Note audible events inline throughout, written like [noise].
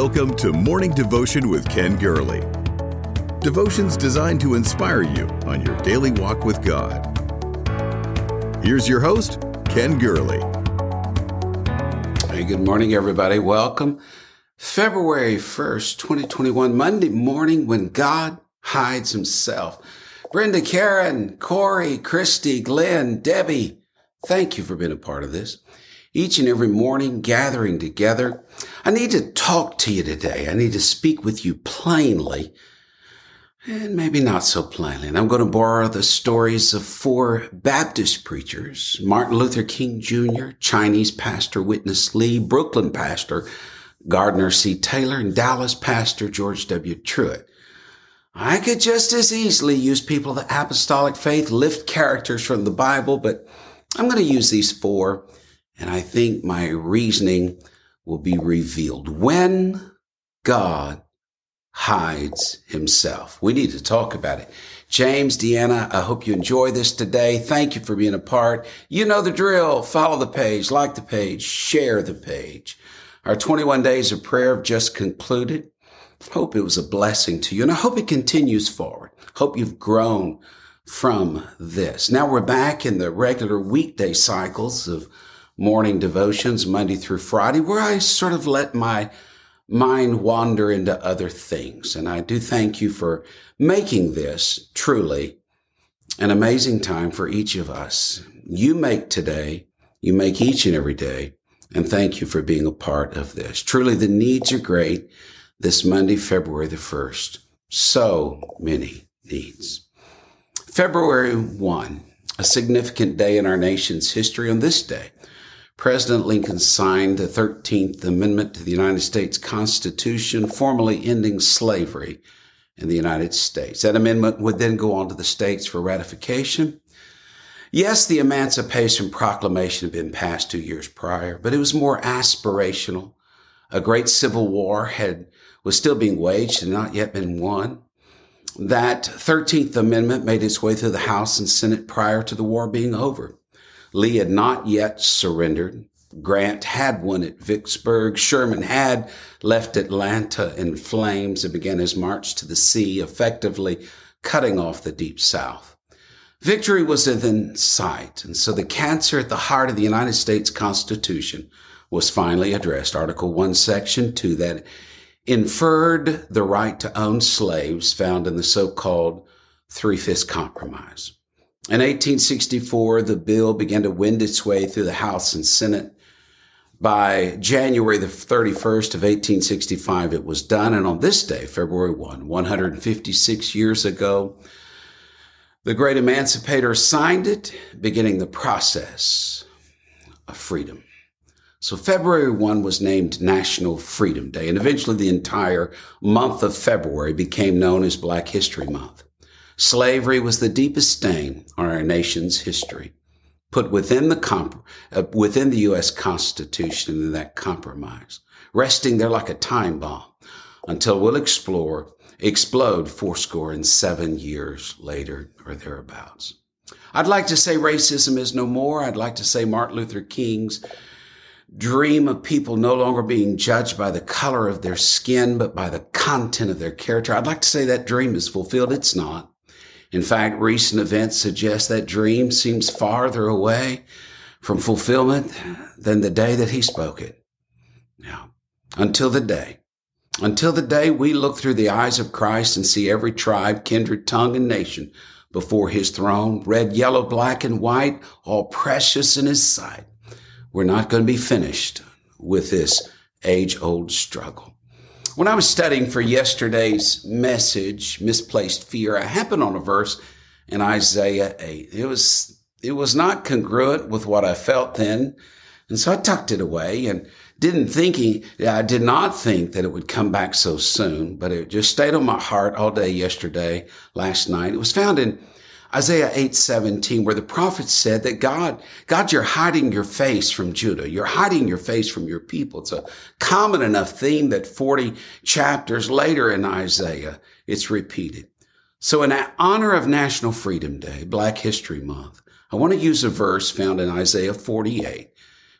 Welcome to Morning Devotion with Ken Gurley. Devotions designed to inspire you on your daily walk with God. Here's your host, Ken Gurley. Hey, good morning, everybody. Welcome. February 1st, 2021, Monday morning when God hides himself. Brenda, Karen, Corey, Christy, Glenn, Debbie, thank you for being a part of this each and every morning gathering together. I need to talk to you today. I need to speak with you plainly and maybe not so plainly. And I'm going to borrow the stories of four Baptist preachers, Martin Luther King Jr., Chinese pastor Witness Lee, Brooklyn pastor Gardner C. Taylor, and Dallas pastor George W. Truett. I could just as easily use people of the apostolic faith, lift characters from the Bible, but I'm going to use these four and I think my reasoning will be revealed when God hides himself. We need to talk about it. James, Deanna, I hope you enjoy this today. Thank you for being a part. You know the drill. Follow the page, like the page, share the page. Our 21 days of prayer have just concluded. Hope it was a blessing to you and I hope it continues forward. Hope you've grown from this. Now we're back in the regular weekday cycles of morning devotions Monday through Friday where I sort of let my mind wander into other things. And I do thank you for making this truly an amazing time for each of us. You make today, you make each and every day. And thank you for being a part of this. Truly, the needs are great this Monday, February the 1st. So many needs. February 1, a significant day in our nation's history on this day. President Lincoln signed the 13th Amendment to the United States Constitution, formally ending slavery in the United States. That amendment would then go on to the states for ratification. Yes, the Emancipation Proclamation had been passed two years prior, but it was more aspirational. A great civil war had, was still being waged and not yet been won. That 13th Amendment made its way through the House and Senate prior to the war being over. Lee had not yet surrendered. Grant had won at Vicksburg. Sherman had left Atlanta in flames and began his march to the sea, effectively cutting off the Deep South. Victory was within sight, and so the cancer at the heart of the United States Constitution was finally addressed. Article 1, Section 2, that inferred the right to own slaves found in the so-called Three-Fifths Compromise. In 1864, the bill began to wind its way through the House and Senate. By January the 31st of 1865, it was done. And on this day, February 1, 156 years ago, the great emancipator signed it, beginning the process of freedom. So February 1 was named National Freedom Day, and eventually the entire month of February became known as Black History Month. Slavery was the deepest stain on our nation's history, put within the comp- uh, within the U.S. Constitution in that compromise, resting there like a time bomb until we'll explore explode fourscore and seven years later or thereabouts. I'd like to say racism is no more. I'd like to say Martin Luther King's dream of people no longer being judged by the color of their skin, but by the content of their character. I'd like to say that dream is fulfilled. It's not. In fact, recent events suggest that dream seems farther away from fulfillment than the day that he spoke it. Now, until the day, until the day we look through the eyes of Christ and see every tribe, kindred, tongue, and nation before his throne, red, yellow, black, and white, all precious in his sight, we're not going to be finished with this age old struggle. When I was studying for yesterday's message, misplaced fear, I happened on a verse in Isaiah 8. It was, it was not congruent with what I felt then. And so I tucked it away and didn't thinking, I did not think that it would come back so soon, but it just stayed on my heart all day yesterday, last night. It was found in Isaiah 8, 17, where the prophet said that God, God, you're hiding your face from Judah. You're hiding your face from your people. It's a common enough theme that 40 chapters later in Isaiah, it's repeated. So in honor of National Freedom Day, Black History Month, I want to use a verse found in Isaiah 48.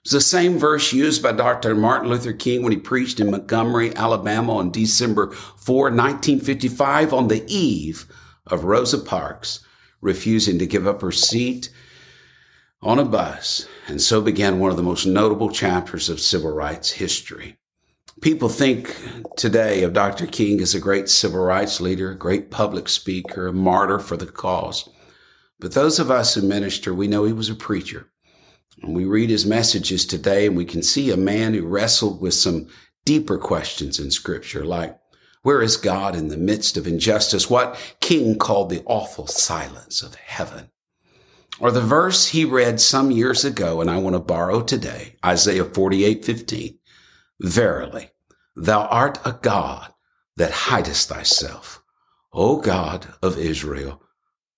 It's the same verse used by Dr. Martin Luther King when he preached in Montgomery, Alabama on December 4, 1955 on the eve of Rosa Parks refusing to give up her seat on a bus. And so began one of the most notable chapters of civil rights history. People think today of Dr. King as a great civil rights leader, a great public speaker, a martyr for the cause. But those of us who minister, we know he was a preacher. And we read his messages today and we can see a man who wrestled with some deeper questions in scripture, like, where is God in the midst of injustice? What King called the awful silence of heaven. Or the verse he read some years ago, and I want to borrow today, Isaiah 48, 15. Verily, thou art a God that hidest thyself, O God of Israel,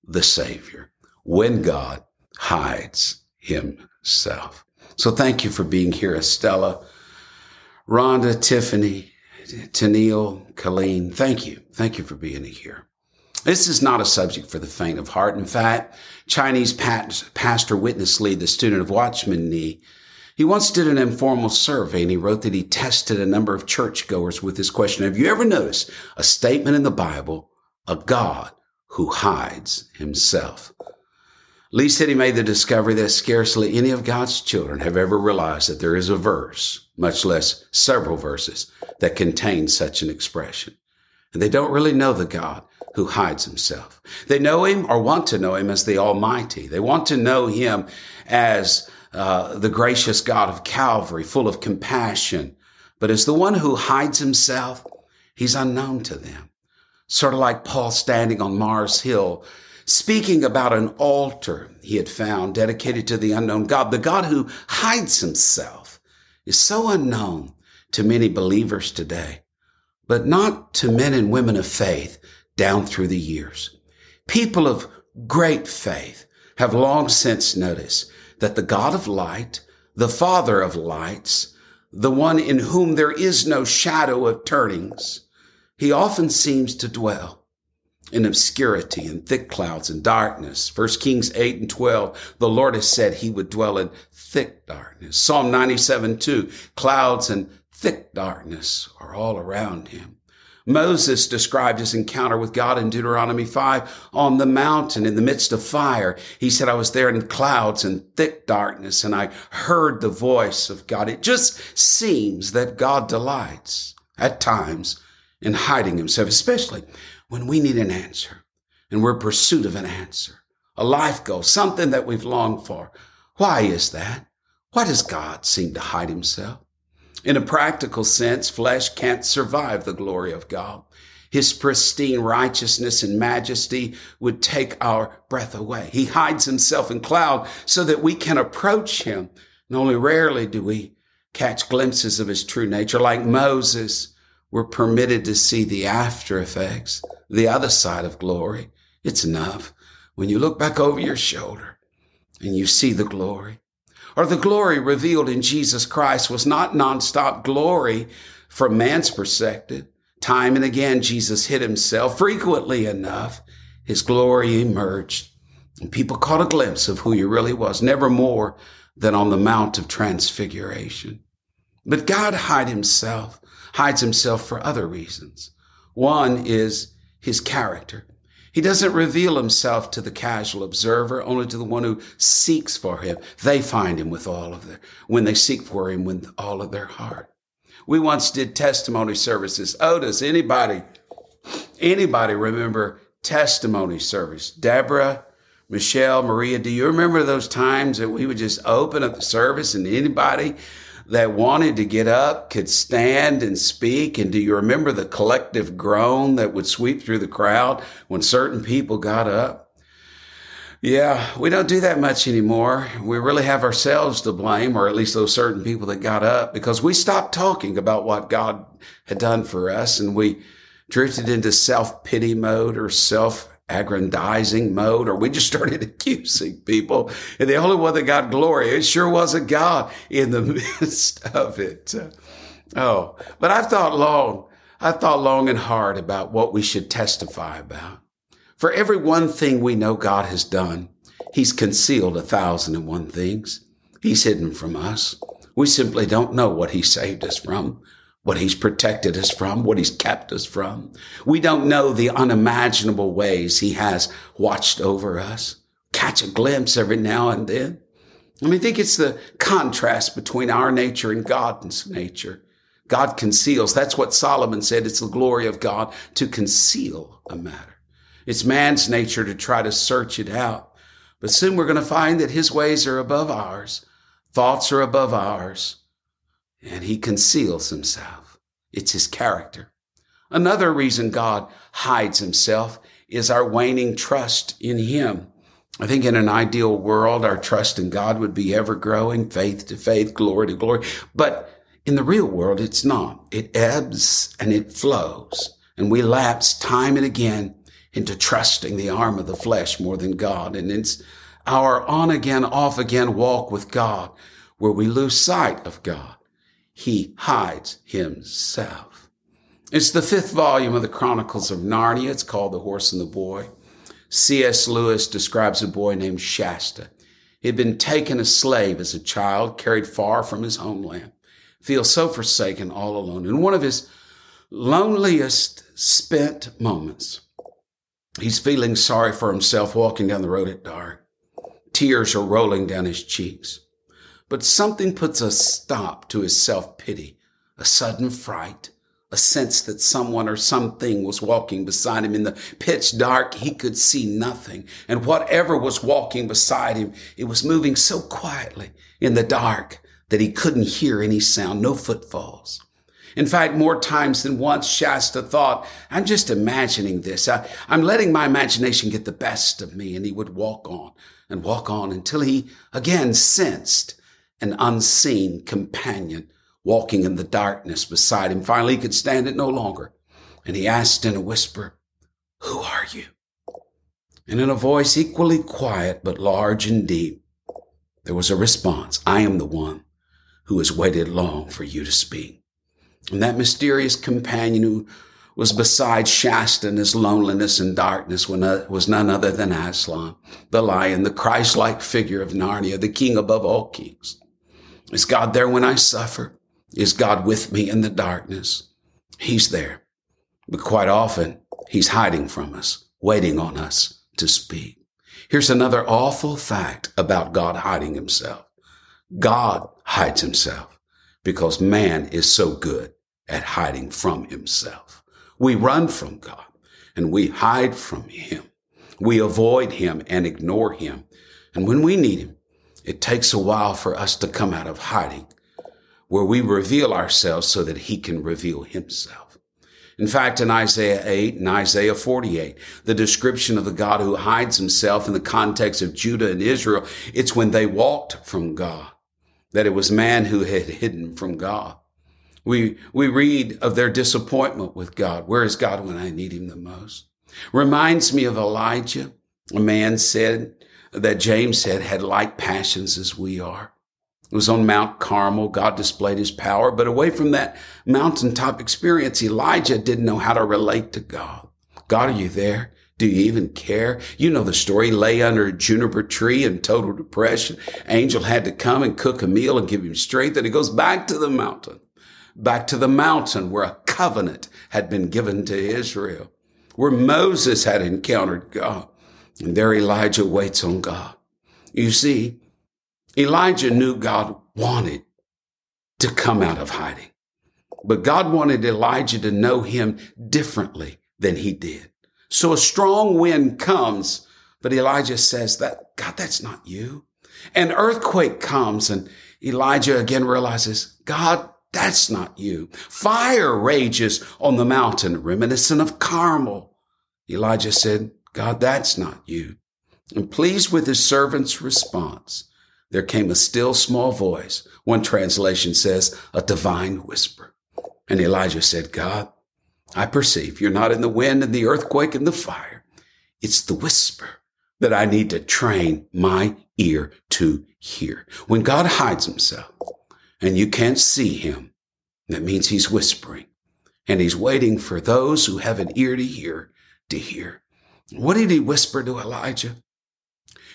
the Savior, when God hides himself. So thank you for being here, Estella, Rhonda, Tiffany, Tennille, Colleen. Thank you. Thank you for being here. This is not a subject for the faint of heart. In fact, Chinese pastor Witness Lee, the student of Watchman Nee, he once did an informal survey and he wrote that he tested a number of churchgoers with this question. Have you ever noticed a statement in the Bible, a God who hides himself? Lee said he made the discovery that scarcely any of God's children have ever realized that there is a verse, much less several verses, that contain such an expression. And they don't really know the God who hides himself. They know him or want to know him as the Almighty. They want to know him as uh, the gracious God of Calvary, full of compassion. But as the one who hides himself, he's unknown to them. Sort of like Paul standing on Mars Hill, speaking about an altar he had found dedicated to the unknown God. The God who hides himself is so unknown to many believers today, but not to men and women of faith down through the years. People of great faith have long since noticed that the God of light, the Father of lights, the one in whom there is no shadow of turnings, he often seems to dwell in obscurity and thick clouds and darkness. First Kings 8 and 12, the Lord has said he would dwell in thick darkness. Psalm 97, 2, clouds and thick darkness are all around him. Moses described his encounter with God in Deuteronomy 5 on the mountain in the midst of fire. He said, I was there in clouds and thick darkness and I heard the voice of God. It just seems that God delights at times in hiding himself, especially when we need an answer and we're pursuit of an answer, a life goal, something that we've longed for. Why is that? Why does God seem to hide himself? In a practical sense, flesh can't survive the glory of God. His pristine righteousness and majesty would take our breath away. He hides himself in cloud so that we can approach him. And only rarely do we catch glimpses of his true nature. Like Moses, we're permitted to see the after effects, the other side of glory. It's enough when you look back over your shoulder and you see the glory or the glory revealed in Jesus Christ was not nonstop glory from man's perspective. Time and again, Jesus hid himself frequently enough. His glory emerged and people caught a glimpse of who he really was, never more than on the Mount of Transfiguration. But God hide himself, hides himself for other reasons. One is his character. He doesn't reveal himself to the casual observer, only to the one who seeks for him. They find him with all of their, when they seek for him with all of their heart. We once did testimony services. Oh, does anybody, anybody remember testimony service? Deborah, Michelle, Maria, do you remember those times that we would just open up the service and anybody that wanted to get up could stand and speak. And do you remember the collective groan that would sweep through the crowd when certain people got up? Yeah, we don't do that much anymore. We really have ourselves to blame, or at least those certain people that got up, because we stopped talking about what God had done for us and we drifted into self pity mode or self aggrandizing mode, or we just started [laughs] accusing people. And the only one that got glory, it sure wasn't God in the [laughs] midst of it. Oh, but I've thought long, I've thought long and hard about what we should testify about. For every one thing we know God has done, He's concealed a thousand and one things. He's hidden from us. We simply don't know what he saved us from, what he's protected us from, what he's kept us from. We don't know the unimaginable ways he has watched over us. Catch a glimpse every now and then. I mean, I think it's the contrast between our nature and God's nature. God conceals. That's what Solomon said. It's the glory of God to conceal a matter. It's man's nature to try to search it out. But soon we're going to find that his ways are above ours. Thoughts are above ours. And he conceals himself. It's his character. Another reason God hides himself is our waning trust in him. I think in an ideal world, our trust in God would be ever growing, faith to faith, glory to glory. But in the real world, it's not. It ebbs and it flows. And we lapse time and again into trusting the arm of the flesh more than God. And it's our on again, off again walk with God where we lose sight of God. He hides himself. It's the fifth volume of the Chronicles of Narnia. It's called The Horse and the Boy. C.S. Lewis describes a boy named Shasta. He had been taken a slave as a child, carried far from his homeland, feels so forsaken, all alone. In one of his loneliest spent moments, he's feeling sorry for himself walking down the road at dark. Tears are rolling down his cheeks. But something puts a stop to his self pity, a sudden fright, a sense that someone or something was walking beside him. In the pitch dark, he could see nothing. And whatever was walking beside him, it was moving so quietly in the dark that he couldn't hear any sound, no footfalls. In fact, more times than once, Shasta thought, I'm just imagining this. I, am letting my imagination get the best of me. And he would walk on and walk on until he again sensed an unseen companion walking in the darkness beside him. Finally, he could stand it no longer. And he asked in a whisper, Who are you? And in a voice equally quiet but large and deep, there was a response I am the one who has waited long for you to speak. And that mysterious companion who was beside Shasta in his loneliness and darkness uh, was none other than Aslan, the lion, the Christ-like figure of Narnia, the king above all kings. Is God there when I suffer? Is God with me in the darkness? He's there. But quite often, he's hiding from us, waiting on us to speak. Here's another awful fact about God hiding himself. God hides himself because man is so good at hiding from himself. We run from God and we hide from him. We avoid him and ignore him. And when we need him, it takes a while for us to come out of hiding where we reveal ourselves so that he can reveal himself. In fact, in Isaiah 8 and Isaiah 48, the description of the God who hides himself in the context of Judah and Israel, it's when they walked from God, that it was man who had hidden from God. We, we read of their disappointment with God. Where is God when I need him the most? Reminds me of Elijah. A man said that James said had like passions as we are. It was on Mount Carmel. God displayed his power. But away from that mountaintop experience, Elijah didn't know how to relate to God. God, are you there? Do you even care? You know the story. Lay under a juniper tree in total depression. Angel had to come and cook a meal and give him strength. And he goes back to the mountain, back to the mountain where a covenant had been given to Israel, where Moses had encountered God. And there Elijah waits on God. You see, Elijah knew God wanted to come out of hiding, but God wanted Elijah to know him differently than he did. So a strong wind comes, but Elijah says that, God, that's not you. An earthquake comes and Elijah again realizes, God, that's not you. Fire rages on the mountain, reminiscent of Carmel. Elijah said, God, that's not you. And pleased with his servant's response, there came a still small voice. One translation says, a divine whisper. And Elijah said, God, I perceive you're not in the wind and the earthquake and the fire. It's the whisper that I need to train my ear to hear. When God hides himself and you can't see him, that means he's whispering and he's waiting for those who have an ear to hear to hear. What did he whisper to Elijah?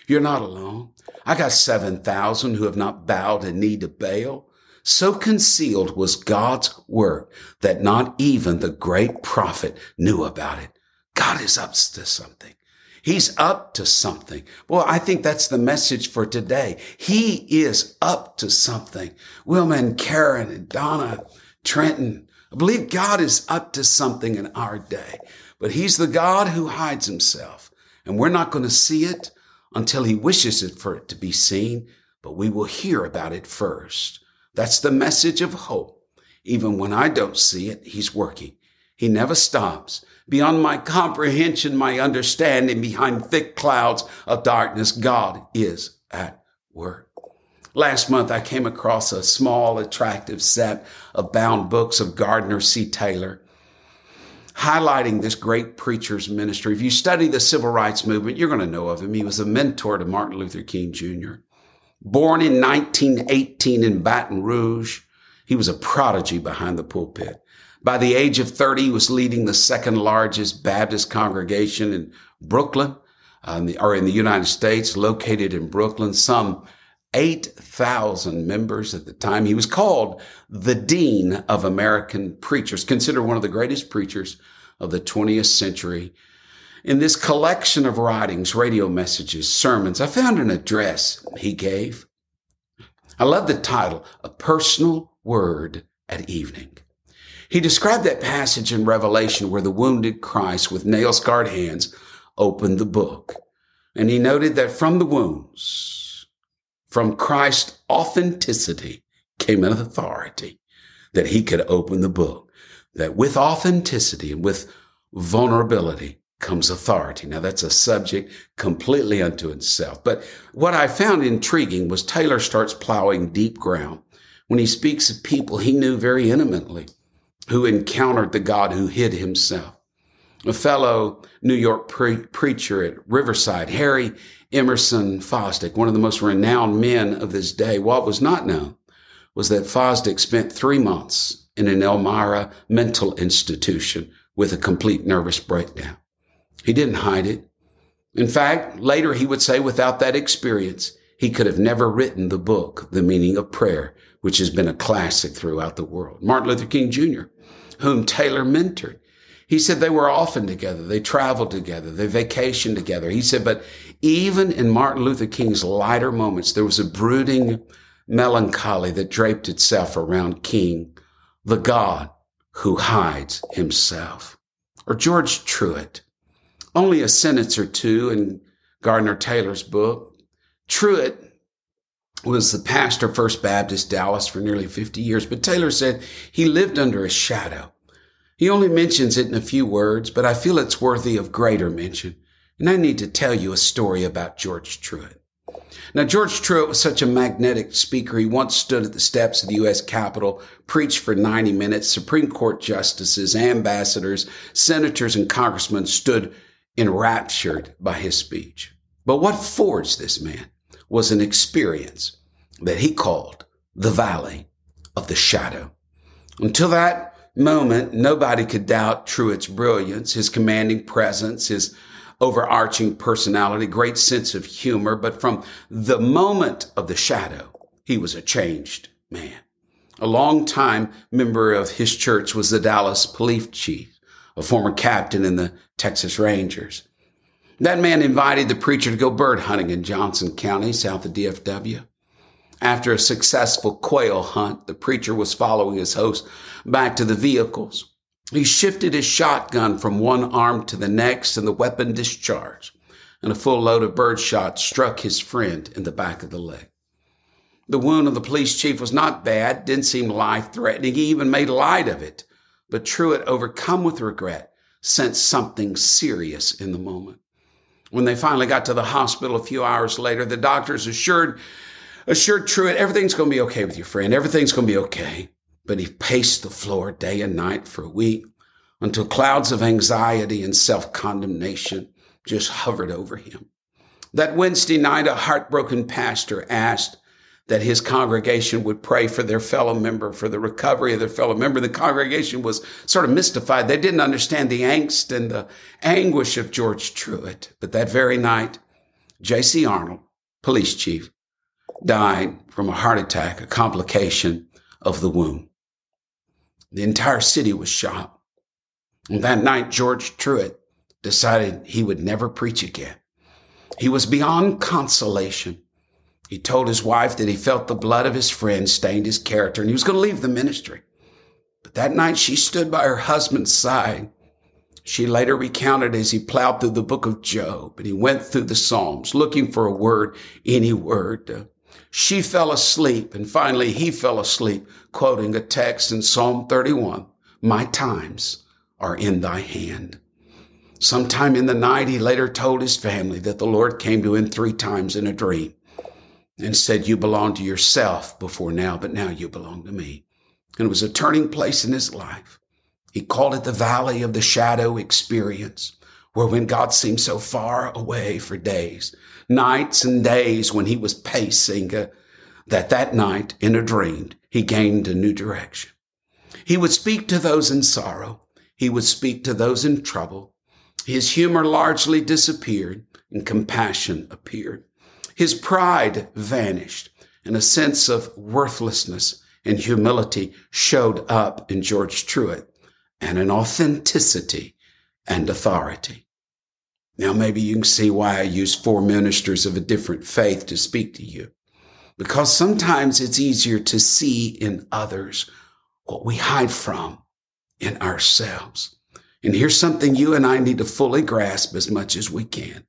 You're not alone. I got 7,000 who have not bowed a knee to Baal. So concealed was God's work that not even the great prophet knew about it. God is up to something. He's up to something. Well, I think that's the message for today. He is up to something. Wilma and Karen and Donna, Trenton, I believe God is up to something in our day, but he's the God who hides himself and we're not going to see it until he wishes it for it to be seen, but we will hear about it first. That's the message of hope. Even when I don't see it, he's working. He never stops. Beyond my comprehension, my understanding, behind thick clouds of darkness, God is at work. Last month, I came across a small, attractive set of bound books of Gardner C. Taylor, highlighting this great preacher's ministry. If you study the civil rights movement, you're going to know of him. He was a mentor to Martin Luther King Jr. Born in 1918 in Baton Rouge, he was a prodigy behind the pulpit. By the age of 30, he was leading the second largest Baptist congregation in Brooklyn, uh, or in the United States, located in Brooklyn, some 8,000 members at the time. He was called the Dean of American Preachers, considered one of the greatest preachers of the 20th century. In this collection of writings, radio messages, sermons, I found an address he gave. I love the title, A Personal Word at Evening. He described that passage in Revelation where the wounded Christ with nail scarred hands opened the book. And he noted that from the wounds, from Christ's authenticity came an authority that he could open the book. That with authenticity and with vulnerability, comes authority. Now that's a subject completely unto itself. But what I found intriguing was Taylor starts plowing deep ground when he speaks of people he knew very intimately who encountered the God who hid himself. A fellow New York pre- preacher at Riverside, Harry Emerson Fosdick, one of the most renowned men of his day, what was not known was that Fosdick spent three months in an Elmira mental institution with a complete nervous breakdown. He didn't hide it. In fact, later he would say without that experience, he could have never written the book, The Meaning of Prayer, which has been a classic throughout the world. Martin Luther King Jr., whom Taylor mentored, he said they were often together. They traveled together. They vacationed together. He said, but even in Martin Luther King's lighter moments, there was a brooding melancholy that draped itself around King, the God who hides himself. Or George Truett, only a sentence or two in Gardner Taylor's book. Truett was the pastor of First Baptist Dallas for nearly 50 years, but Taylor said he lived under a shadow. He only mentions it in a few words, but I feel it's worthy of greater mention. And I need to tell you a story about George Truett. Now, George Truett was such a magnetic speaker. He once stood at the steps of the U.S. Capitol, preached for 90 minutes. Supreme Court justices, ambassadors, senators, and congressmen stood enraptured by his speech. But what forged this man was an experience that he called the valley of the shadow. Until that moment, nobody could doubt Truett's brilliance, his commanding presence, his overarching personality, great sense of humor. But from the moment of the shadow, he was a changed man. A long-time member of his church was the Dallas police chief a former captain in the Texas Rangers. That man invited the preacher to go bird hunting in Johnson County, south of DFW. After a successful quail hunt, the preacher was following his host back to the vehicles. He shifted his shotgun from one arm to the next and the weapon discharged, and a full load of birdshot struck his friend in the back of the leg. The wound of the police chief was not bad, didn't seem life threatening. He even made light of it. But Truett, overcome with regret, sensed something serious in the moment. When they finally got to the hospital a few hours later, the doctors assured, assured Truett, everything's going to be okay with your friend. Everything's going to be okay. But he paced the floor day and night for a week until clouds of anxiety and self-condemnation just hovered over him. That Wednesday night, a heartbroken pastor asked that his congregation would pray for their fellow member, for the recovery of their fellow member. The congregation was sort of mystified. They didn't understand the angst and the anguish of George Truett. But that very night, J.C. Arnold, police chief, died from a heart attack, a complication of the womb. The entire city was shocked. And that night, George Truett decided he would never preach again. He was beyond consolation. He told his wife that he felt the blood of his friend stained his character and he was going to leave the ministry. But that night she stood by her husband's side. She later recounted as he plowed through the book of Job and he went through the Psalms looking for a word, any word. She fell asleep and finally he fell asleep quoting a text in Psalm 31. My times are in thy hand. Sometime in the night, he later told his family that the Lord came to him three times in a dream and said, You belong to yourself before now, but now you belong to me. And it was a turning place in his life. He called it the valley of the shadow experience, where when God seemed so far away for days, nights and days when he was pacing, uh, that that night in a dream, he gained a new direction. He would speak to those in sorrow. He would speak to those in trouble. His humor largely disappeared and compassion appeared. His pride vanished and a sense of worthlessness and humility showed up in George Truett and an authenticity and authority. Now, maybe you can see why I use four ministers of a different faith to speak to you. Because sometimes it's easier to see in others what we hide from in ourselves. And here's something you and I need to fully grasp as much as we can.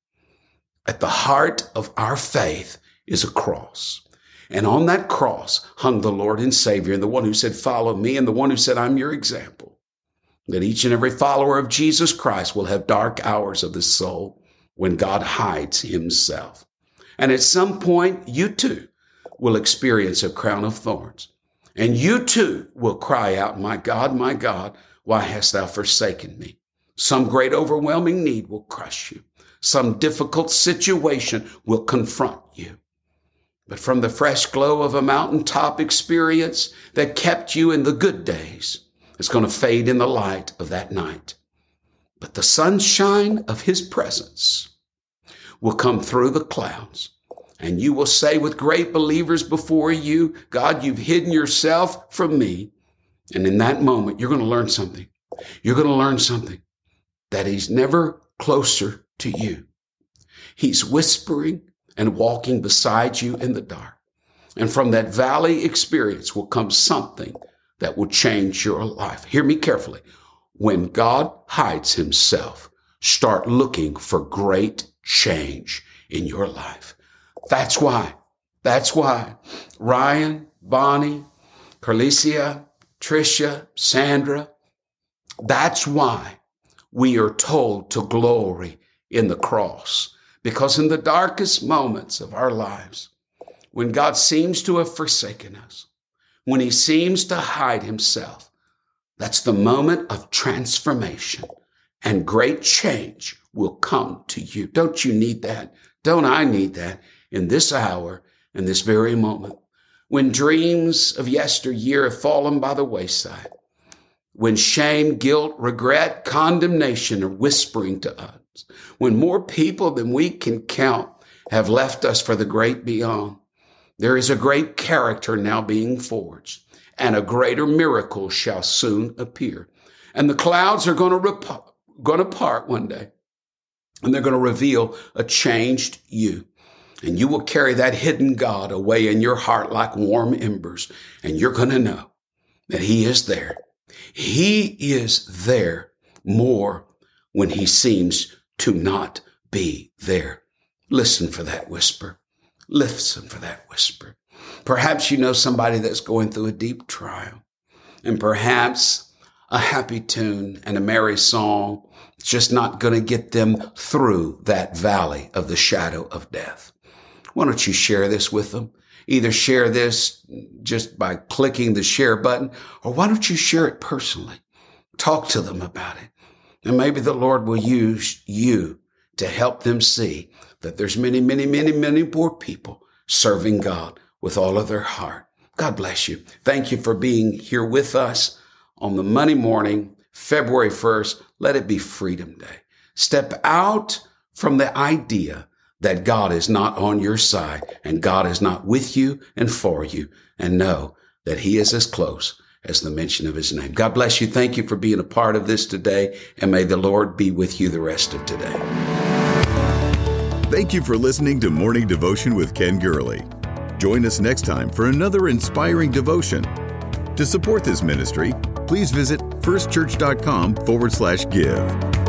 At the heart of our faith is a cross. And on that cross hung the Lord and Savior, and the one who said, Follow me, and the one who said, I'm your example. That each and every follower of Jesus Christ will have dark hours of the soul when God hides himself. And at some point, you too will experience a crown of thorns. And you too will cry out, My God, my God, why hast thou forsaken me? Some great overwhelming need will crush you. Some difficult situation will confront you. But from the fresh glow of a mountaintop experience that kept you in the good days, it's going to fade in the light of that night. But the sunshine of his presence will come through the clouds. And you will say with great believers before you, God, you've hidden yourself from me. And in that moment, you're going to learn something. You're going to learn something that he's never closer to you. He's whispering and walking beside you in the dark. And from that valley experience will come something that will change your life. Hear me carefully. When God hides himself, start looking for great change in your life. That's why, that's why Ryan, Bonnie, Carlicia, Tricia, Sandra. That's why we are told to glory in the cross. Because in the darkest moments of our lives, when God seems to have forsaken us, when he seems to hide himself, that's the moment of transformation and great change will come to you. Don't you need that? Don't I need that in this hour, in this very moment? when dreams of yesteryear have fallen by the wayside, when shame, guilt, regret, condemnation are whispering to us, when more people than we can count have left us for the great beyond, there is a great character now being forged, and a greater miracle shall soon appear. And the clouds are going to, rep- going to part one day, and they're going to reveal a changed you. And you will carry that hidden God away in your heart like warm embers. And you're going to know that he is there. He is there more when he seems to not be there. Listen for that whisper. Listen for that whisper. Perhaps you know somebody that's going through a deep trial and perhaps a happy tune and a merry song just not going to get them through that valley of the shadow of death. Why don't you share this with them? Either share this just by clicking the share button, or why don't you share it personally? Talk to them about it. And maybe the Lord will use you to help them see that there's many, many, many, many poor people serving God with all of their heart. God bless you. Thank you for being here with us on the Monday morning, February 1st. Let it be Freedom Day. Step out from the idea that God is not on your side and God is not with you and for you. And know that he is as close as the mention of his name. God bless you. Thank you for being a part of this today, and may the Lord be with you the rest of today. Thank you for listening to Morning Devotion with Ken Gurley. Join us next time for another inspiring devotion. To support this ministry, please visit firstchurch.com forward slash give.